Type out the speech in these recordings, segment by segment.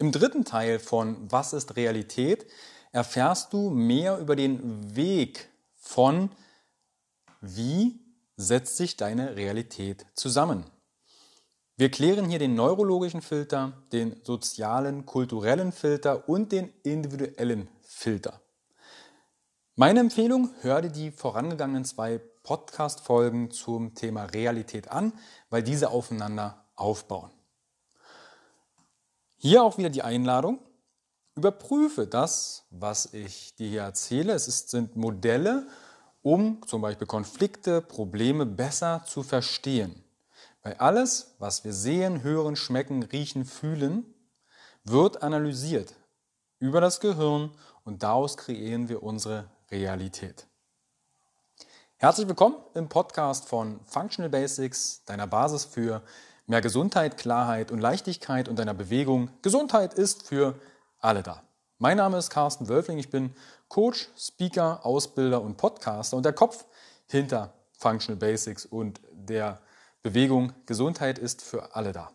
Im dritten Teil von Was ist Realität erfährst du mehr über den Weg von wie setzt sich deine Realität zusammen. Wir klären hier den neurologischen Filter, den sozialen, kulturellen Filter und den individuellen Filter. Meine Empfehlung, hör dir die vorangegangenen zwei Podcast-Folgen zum Thema Realität an, weil diese aufeinander aufbauen. Hier auch wieder die Einladung. Überprüfe das, was ich dir hier erzähle. Es ist, sind Modelle, um zum Beispiel Konflikte, Probleme besser zu verstehen. Weil alles, was wir sehen, hören, schmecken, riechen, fühlen, wird analysiert über das Gehirn und daraus kreieren wir unsere Realität. Herzlich willkommen im Podcast von Functional Basics, deiner Basis für mehr Gesundheit, Klarheit und Leichtigkeit und deiner Bewegung. Gesundheit ist für alle da. Mein Name ist Carsten Wölfling, ich bin Coach, Speaker, Ausbilder und Podcaster und der Kopf hinter Functional Basics und der Bewegung Gesundheit ist für alle da.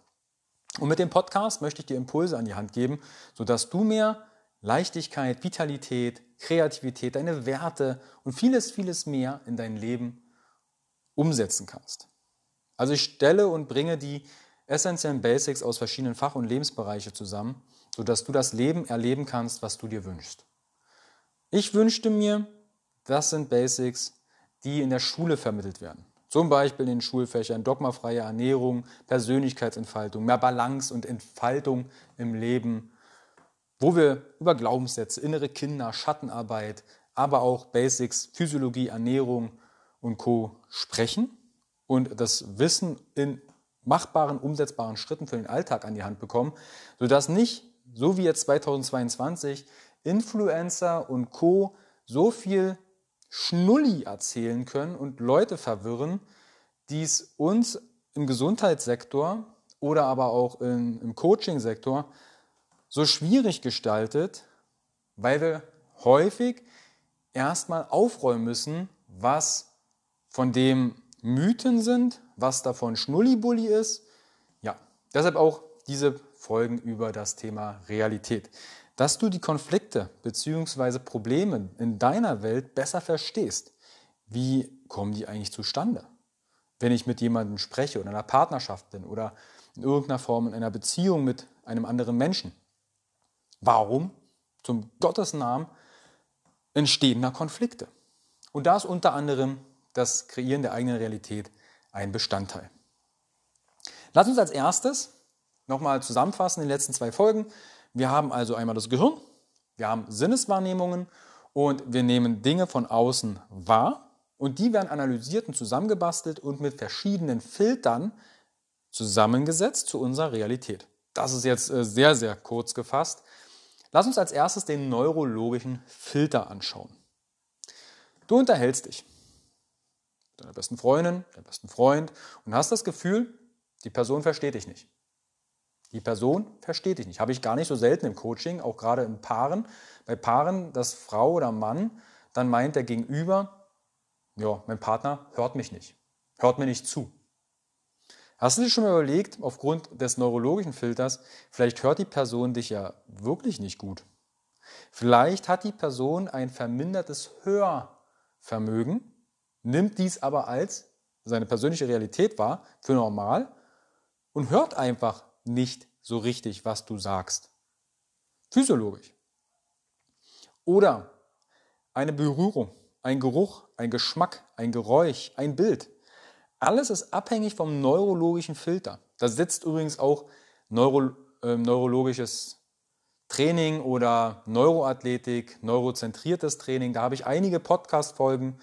Und mit dem Podcast möchte ich dir Impulse an die Hand geben, sodass du mehr Leichtigkeit, Vitalität, Kreativität, deine Werte und vieles, vieles mehr in dein Leben umsetzen kannst. Also ich stelle und bringe die essentiellen Basics aus verschiedenen Fach- und Lebensbereiche zusammen, sodass du das Leben erleben kannst, was du dir wünschst. Ich wünschte mir, das sind Basics, die in der Schule vermittelt werden. Zum Beispiel in den Schulfächern dogmafreie Ernährung, Persönlichkeitsentfaltung, mehr Balance und Entfaltung im Leben, wo wir über Glaubenssätze, innere Kinder, Schattenarbeit, aber auch Basics, Physiologie, Ernährung und Co sprechen und das Wissen in machbaren, umsetzbaren Schritten für den Alltag an die Hand bekommen, sodass nicht, so wie jetzt 2022, Influencer und Co. so viel Schnulli erzählen können und Leute verwirren, die es uns im Gesundheitssektor oder aber auch in, im Coaching-Sektor so schwierig gestaltet, weil wir häufig erstmal aufräumen müssen, was von dem Mythen sind, was davon Schnullibulli ist. Ja, deshalb auch diese Folgen über das Thema Realität. Dass du die Konflikte bzw. Probleme in deiner Welt besser verstehst. Wie kommen die eigentlich zustande? Wenn ich mit jemandem spreche oder in einer Partnerschaft bin oder in irgendeiner Form in einer Beziehung mit einem anderen Menschen. Warum, zum Gottes Namen, entstehen da Konflikte? Und da ist unter anderem das Kreieren der eigenen Realität ein Bestandteil. Lass uns als erstes nochmal zusammenfassen in den letzten zwei Folgen. Wir haben also einmal das Gehirn, wir haben Sinneswahrnehmungen und wir nehmen Dinge von außen wahr und die werden analysiert und zusammengebastelt und mit verschiedenen Filtern zusammengesetzt zu unserer Realität. Das ist jetzt äh, sehr, sehr kurz gefasst. Lass uns als erstes den neurologischen Filter anschauen. Du unterhältst dich deiner besten Freundin, deinem besten Freund und hast das Gefühl, die Person versteht dich nicht. Die Person versteht dich nicht. Habe ich gar nicht so selten im Coaching, auch gerade in Paaren. Bei Paaren, dass Frau oder Mann dann meint der Gegenüber, ja, mein Partner hört mich nicht, hört mir nicht zu. Hast du dir schon mal überlegt, aufgrund des neurologischen Filters, vielleicht hört die Person dich ja wirklich nicht gut. Vielleicht hat die Person ein vermindertes Hörvermögen nimmt dies aber als seine persönliche Realität wahr, für normal und hört einfach nicht so richtig, was du sagst. Physiologisch. Oder eine Berührung, ein Geruch, ein Geschmack, ein Geräusch, ein Bild. Alles ist abhängig vom neurologischen Filter. Da sitzt übrigens auch Neuro, äh, neurologisches Training oder Neuroathletik, neurozentriertes Training. Da habe ich einige Podcast-Folgen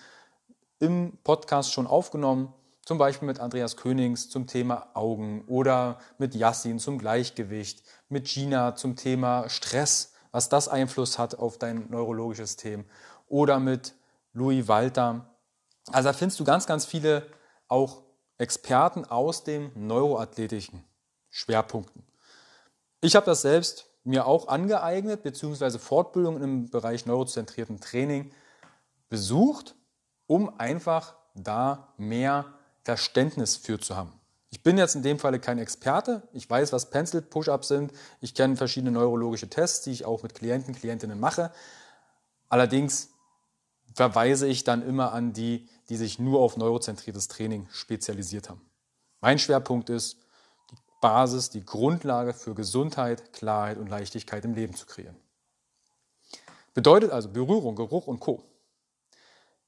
im Podcast schon aufgenommen, zum Beispiel mit Andreas Königs zum Thema Augen oder mit Yassin zum Gleichgewicht, mit Gina zum Thema Stress, was das Einfluss hat auf dein neurologisches System oder mit Louis Walter. Also da findest du ganz, ganz viele auch Experten aus dem neuroathletischen Schwerpunkten. Ich habe das selbst mir auch angeeignet, beziehungsweise Fortbildungen im Bereich neurozentrierten Training besucht um einfach da mehr Verständnis für zu haben. Ich bin jetzt in dem Falle kein Experte. Ich weiß, was Pencil-Push-Ups sind. Ich kenne verschiedene neurologische Tests, die ich auch mit Klienten, Klientinnen mache. Allerdings verweise ich dann immer an die, die sich nur auf neurozentriertes Training spezialisiert haben. Mein Schwerpunkt ist, die Basis, die Grundlage für Gesundheit, Klarheit und Leichtigkeit im Leben zu kreieren. Bedeutet also Berührung, Geruch und Co.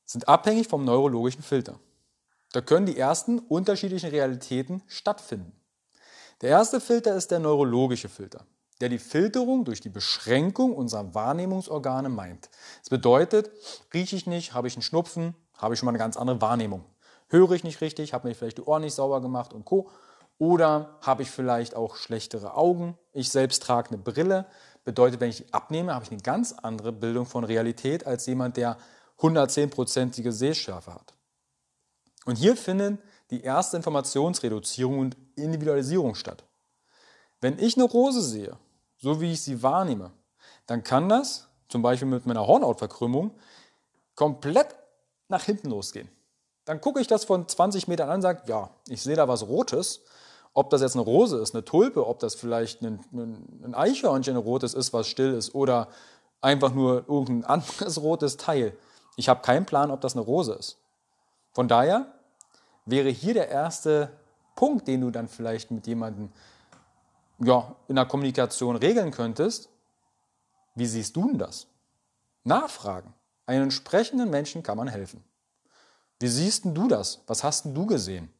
sind abhängig vom neurologischen Filter. Da können die ersten unterschiedlichen Realitäten stattfinden. Der erste Filter ist der neurologische Filter, der die Filterung durch die Beschränkung unserer Wahrnehmungsorgane meint. Das bedeutet, rieche ich nicht, habe ich einen Schnupfen, habe ich schon mal eine ganz andere Wahrnehmung. Höre ich nicht richtig, habe mir vielleicht die Ohren nicht sauber gemacht und Co. Oder habe ich vielleicht auch schlechtere Augen? Ich selbst trage eine Brille. Bedeutet, wenn ich abnehme, habe ich eine ganz andere Bildung von Realität als jemand, der 110-prozentige Sehschärfe hat. Und hier finden die erste Informationsreduzierung und Individualisierung statt. Wenn ich eine Rose sehe, so wie ich sie wahrnehme, dann kann das, zum Beispiel mit meiner Hornhautverkrümmung, komplett nach hinten losgehen. Dann gucke ich das von 20 Metern an und sage, ja, ich sehe da was Rotes. Ob das jetzt eine Rose ist, eine Tulpe, ob das vielleicht ein, ein Eichhörnchen rotes ist, was still ist, oder einfach nur irgendein anderes rotes Teil. Ich habe keinen Plan, ob das eine Rose ist. Von daher wäre hier der erste Punkt, den du dann vielleicht mit jemandem ja, in der Kommunikation regeln könntest. Wie siehst du denn das? Nachfragen. Einen sprechenden Menschen kann man helfen. Wie siehst denn du das? Was hast denn du gesehen?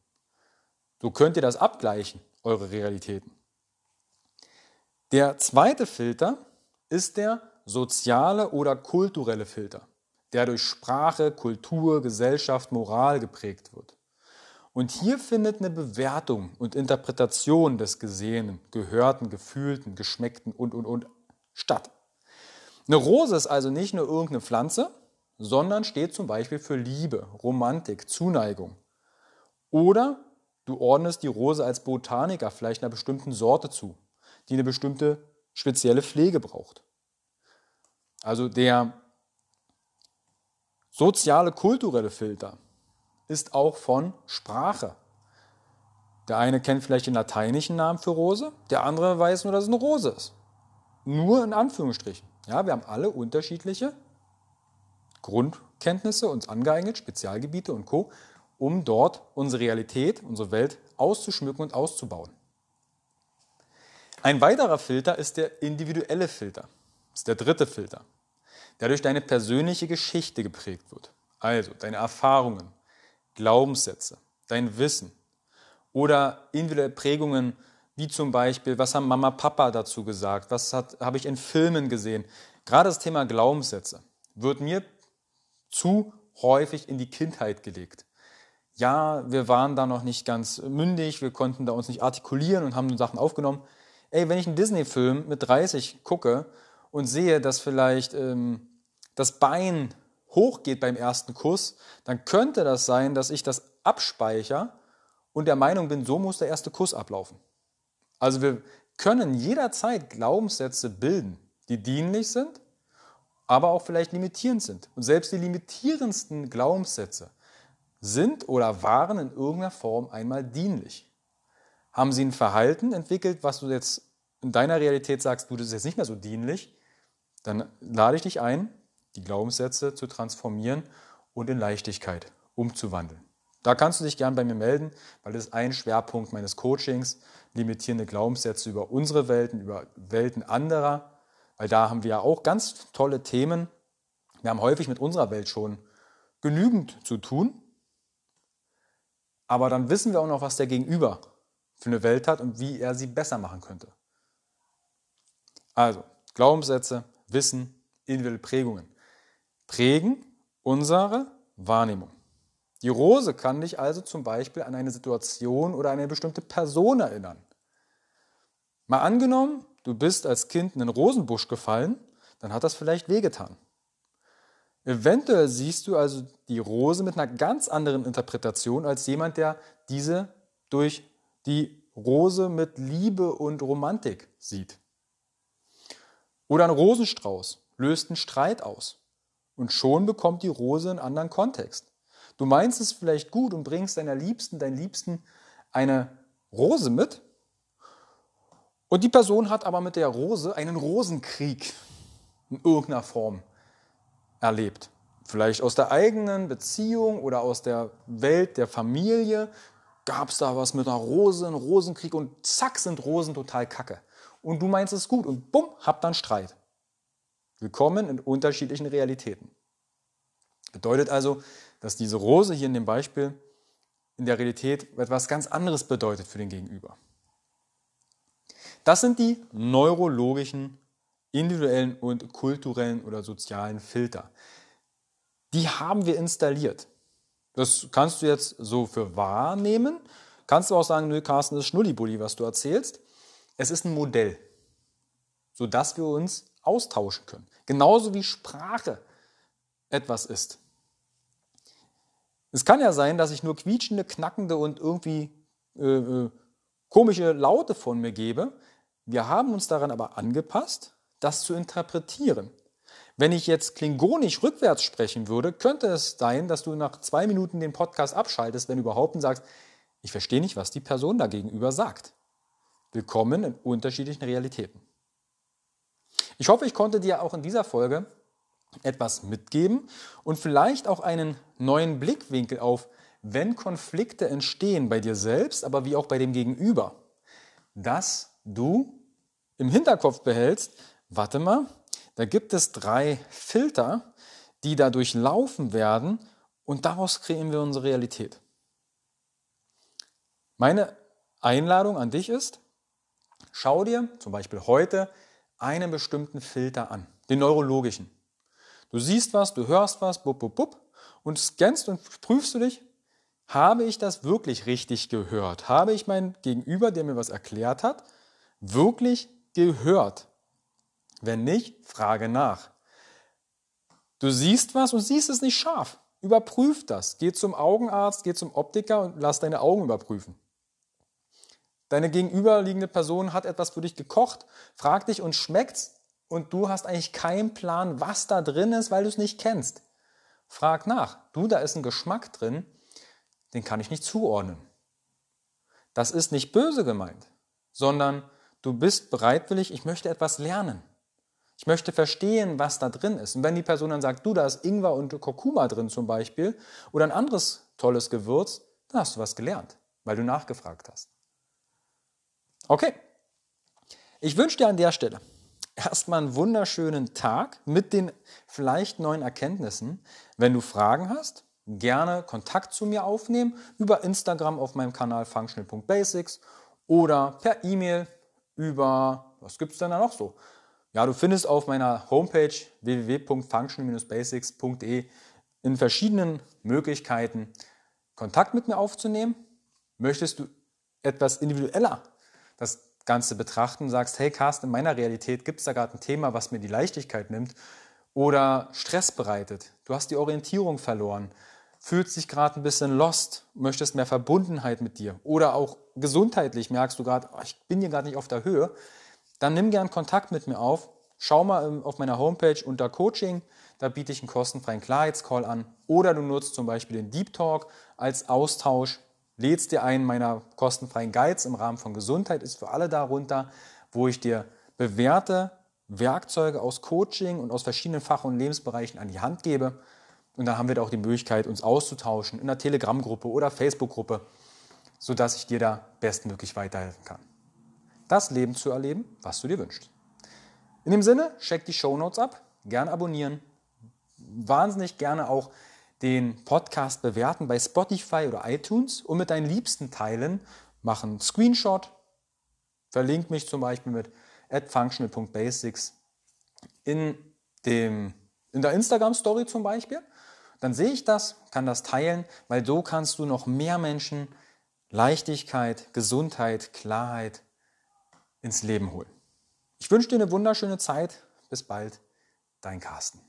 So könnt ihr das abgleichen, eure Realitäten. Der zweite Filter ist der soziale oder kulturelle Filter, der durch Sprache, Kultur, Gesellschaft, Moral geprägt wird. Und hier findet eine Bewertung und Interpretation des Gesehenen, Gehörten, Gefühlten, Geschmeckten und, und, und statt. Eine Rose ist also nicht nur irgendeine Pflanze, sondern steht zum Beispiel für Liebe, Romantik, Zuneigung. Oder du ordnest die Rose als Botaniker vielleicht einer bestimmten Sorte zu, die eine bestimmte spezielle Pflege braucht. Also der soziale, kulturelle Filter ist auch von Sprache. Der eine kennt vielleicht den lateinischen Namen für Rose, der andere weiß nur, dass es eine Rose ist. Nur in Anführungsstrichen. Ja, wir haben alle unterschiedliche Grundkenntnisse uns angeeignet, Spezialgebiete und Co., um dort unsere Realität, unsere Welt auszuschmücken und auszubauen. Ein weiterer Filter ist der individuelle Filter. Das ist der dritte Filter, der durch deine persönliche Geschichte geprägt wird. Also deine Erfahrungen, Glaubenssätze, dein Wissen oder individuelle Prägungen, wie zum Beispiel, was haben Mama, Papa dazu gesagt, was habe ich in Filmen gesehen. Gerade das Thema Glaubenssätze wird mir zu häufig in die Kindheit gelegt. Ja, wir waren da noch nicht ganz mündig, wir konnten da uns nicht artikulieren und haben Sachen aufgenommen. Ey, wenn ich einen Disney-Film mit 30 gucke und sehe, dass vielleicht ähm, das Bein hochgeht beim ersten Kuss, dann könnte das sein, dass ich das abspeichere und der Meinung bin, so muss der erste Kuss ablaufen. Also wir können jederzeit Glaubenssätze bilden, die dienlich sind aber auch vielleicht limitierend sind. Und selbst die limitierendsten Glaubenssätze sind oder waren in irgendeiner Form einmal dienlich. Haben sie ein Verhalten entwickelt, was du jetzt in deiner Realität sagst, du, das ist jetzt nicht mehr so dienlich, dann lade ich dich ein, die Glaubenssätze zu transformieren und in Leichtigkeit umzuwandeln. Da kannst du dich gern bei mir melden, weil das ist ein Schwerpunkt meines Coachings, limitierende Glaubenssätze über unsere Welten, über Welten anderer weil da haben wir ja auch ganz tolle Themen. Wir haben häufig mit unserer Welt schon genügend zu tun. Aber dann wissen wir auch noch, was der Gegenüber für eine Welt hat und wie er sie besser machen könnte. Also, Glaubenssätze, Wissen, individuelle Prägungen. Prägen unsere Wahrnehmung. Die Rose kann dich also zum Beispiel an eine Situation oder eine bestimmte Person erinnern. Mal angenommen, du bist als Kind in einen Rosenbusch gefallen, dann hat das vielleicht wehgetan. Eventuell siehst du also die Rose mit einer ganz anderen Interpretation als jemand, der diese durch die Rose mit Liebe und Romantik sieht. Oder ein Rosenstrauß löst einen Streit aus. Und schon bekommt die Rose einen anderen Kontext. Du meinst es vielleicht gut und bringst deiner Liebsten, deinen Liebsten eine Rose mit und die Person hat aber mit der Rose einen Rosenkrieg in irgendeiner Form erlebt. Vielleicht aus der eigenen Beziehung oder aus der Welt der Familie gab es da was mit einer Rose, einen Rosenkrieg und zack sind Rosen total kacke. Und du meinst es gut und bumm, habt dann Streit. Willkommen in unterschiedlichen Realitäten. Bedeutet also, dass diese Rose hier in dem Beispiel in der Realität etwas ganz anderes bedeutet für den Gegenüber. Das sind die neurologischen, individuellen und kulturellen oder sozialen Filter. Die haben wir installiert. Das kannst du jetzt so für wahrnehmen. Kannst du auch sagen, nö, Carsten, das ist Schnullibulli, was du erzählst. Es ist ein Modell, sodass wir uns austauschen können. Genauso wie Sprache etwas ist. Es kann ja sein, dass ich nur quietschende, knackende und irgendwie äh, äh, komische Laute von mir gebe. Wir haben uns daran aber angepasst, das zu interpretieren. Wenn ich jetzt klingonisch rückwärts sprechen würde, könnte es sein, dass du nach zwei Minuten den Podcast abschaltest, wenn überhaupt und sagst, ich verstehe nicht, was die Person da gegenüber sagt. Willkommen in unterschiedlichen Realitäten. Ich hoffe, ich konnte dir auch in dieser Folge etwas mitgeben und vielleicht auch einen neuen Blickwinkel auf, wenn Konflikte entstehen bei dir selbst, aber wie auch bei dem Gegenüber, dass du im Hinterkopf behältst, warte mal, da gibt es drei Filter, die da durchlaufen werden und daraus kreieren wir unsere Realität. Meine Einladung an dich ist, schau dir zum Beispiel heute einen bestimmten Filter an, den neurologischen. Du siehst was, du hörst was, bub, bub, bub, und scannst und prüfst du dich, habe ich das wirklich richtig gehört? Habe ich mein Gegenüber, der mir was erklärt hat, wirklich gehört? Wenn nicht, frage nach. Du siehst was und siehst es nicht scharf. Überprüf das. Geh zum Augenarzt, geh zum Optiker und lass deine Augen überprüfen. Deine gegenüberliegende Person hat etwas für dich gekocht, frag dich und schmeckt's und du hast eigentlich keinen Plan, was da drin ist, weil du es nicht kennst. Frag nach. Du, da ist ein Geschmack drin, den kann ich nicht zuordnen. Das ist nicht böse gemeint, sondern du bist bereitwillig, ich möchte etwas lernen. Ich möchte verstehen, was da drin ist. Und wenn die Person dann sagt, du, da ist Ingwer und Kurkuma drin zum Beispiel oder ein anderes tolles Gewürz, dann hast du was gelernt, weil du nachgefragt hast. Okay, ich wünsche dir an der Stelle erstmal einen wunderschönen Tag mit den vielleicht neuen Erkenntnissen. Wenn du Fragen hast, gerne Kontakt zu mir aufnehmen über Instagram auf meinem Kanal functional.basics oder per E-Mail über, was gibt es denn da noch so? Ja, du findest auf meiner Homepage www.function-basics.de in verschiedenen Möglichkeiten Kontakt mit mir aufzunehmen. Möchtest du etwas individueller das Ganze betrachten, sagst, hey Carsten, in meiner Realität gibt es da gerade ein Thema, was mir die Leichtigkeit nimmt oder Stress bereitet. Du hast die Orientierung verloren, fühlst dich gerade ein bisschen lost, möchtest mehr Verbundenheit mit dir oder auch gesundheitlich merkst du gerade, oh, ich bin hier gerade nicht auf der Höhe dann nimm gern Kontakt mit mir auf. Schau mal ähm, auf meiner Homepage unter Coaching, da biete ich einen kostenfreien Klarheitscall an. Oder du nutzt zum Beispiel den Deep Talk als Austausch, lädst dir einen meiner kostenfreien Guides im Rahmen von Gesundheit, ist für alle darunter, wo ich dir bewährte Werkzeuge aus Coaching und aus verschiedenen Fach- und Lebensbereichen an die Hand gebe. Und dann haben wir da auch die Möglichkeit, uns auszutauschen in einer Telegram-Gruppe oder Facebook-Gruppe, sodass ich dir da bestmöglich weiterhelfen kann das Leben zu erleben, was du dir wünschst. In dem Sinne, check die Show Notes ab, gern abonnieren, wahnsinnig gerne auch den Podcast bewerten bei Spotify oder iTunes und mit deinen Liebsten teilen. Mach einen Screenshot, verlink mich zum Beispiel mit functional.basics in, in der Instagram-Story zum Beispiel. Dann sehe ich das, kann das teilen, weil so kannst du noch mehr Menschen Leichtigkeit, Gesundheit, Klarheit ins Leben holen. Ich wünsche dir eine wunderschöne Zeit. Bis bald, dein Carsten.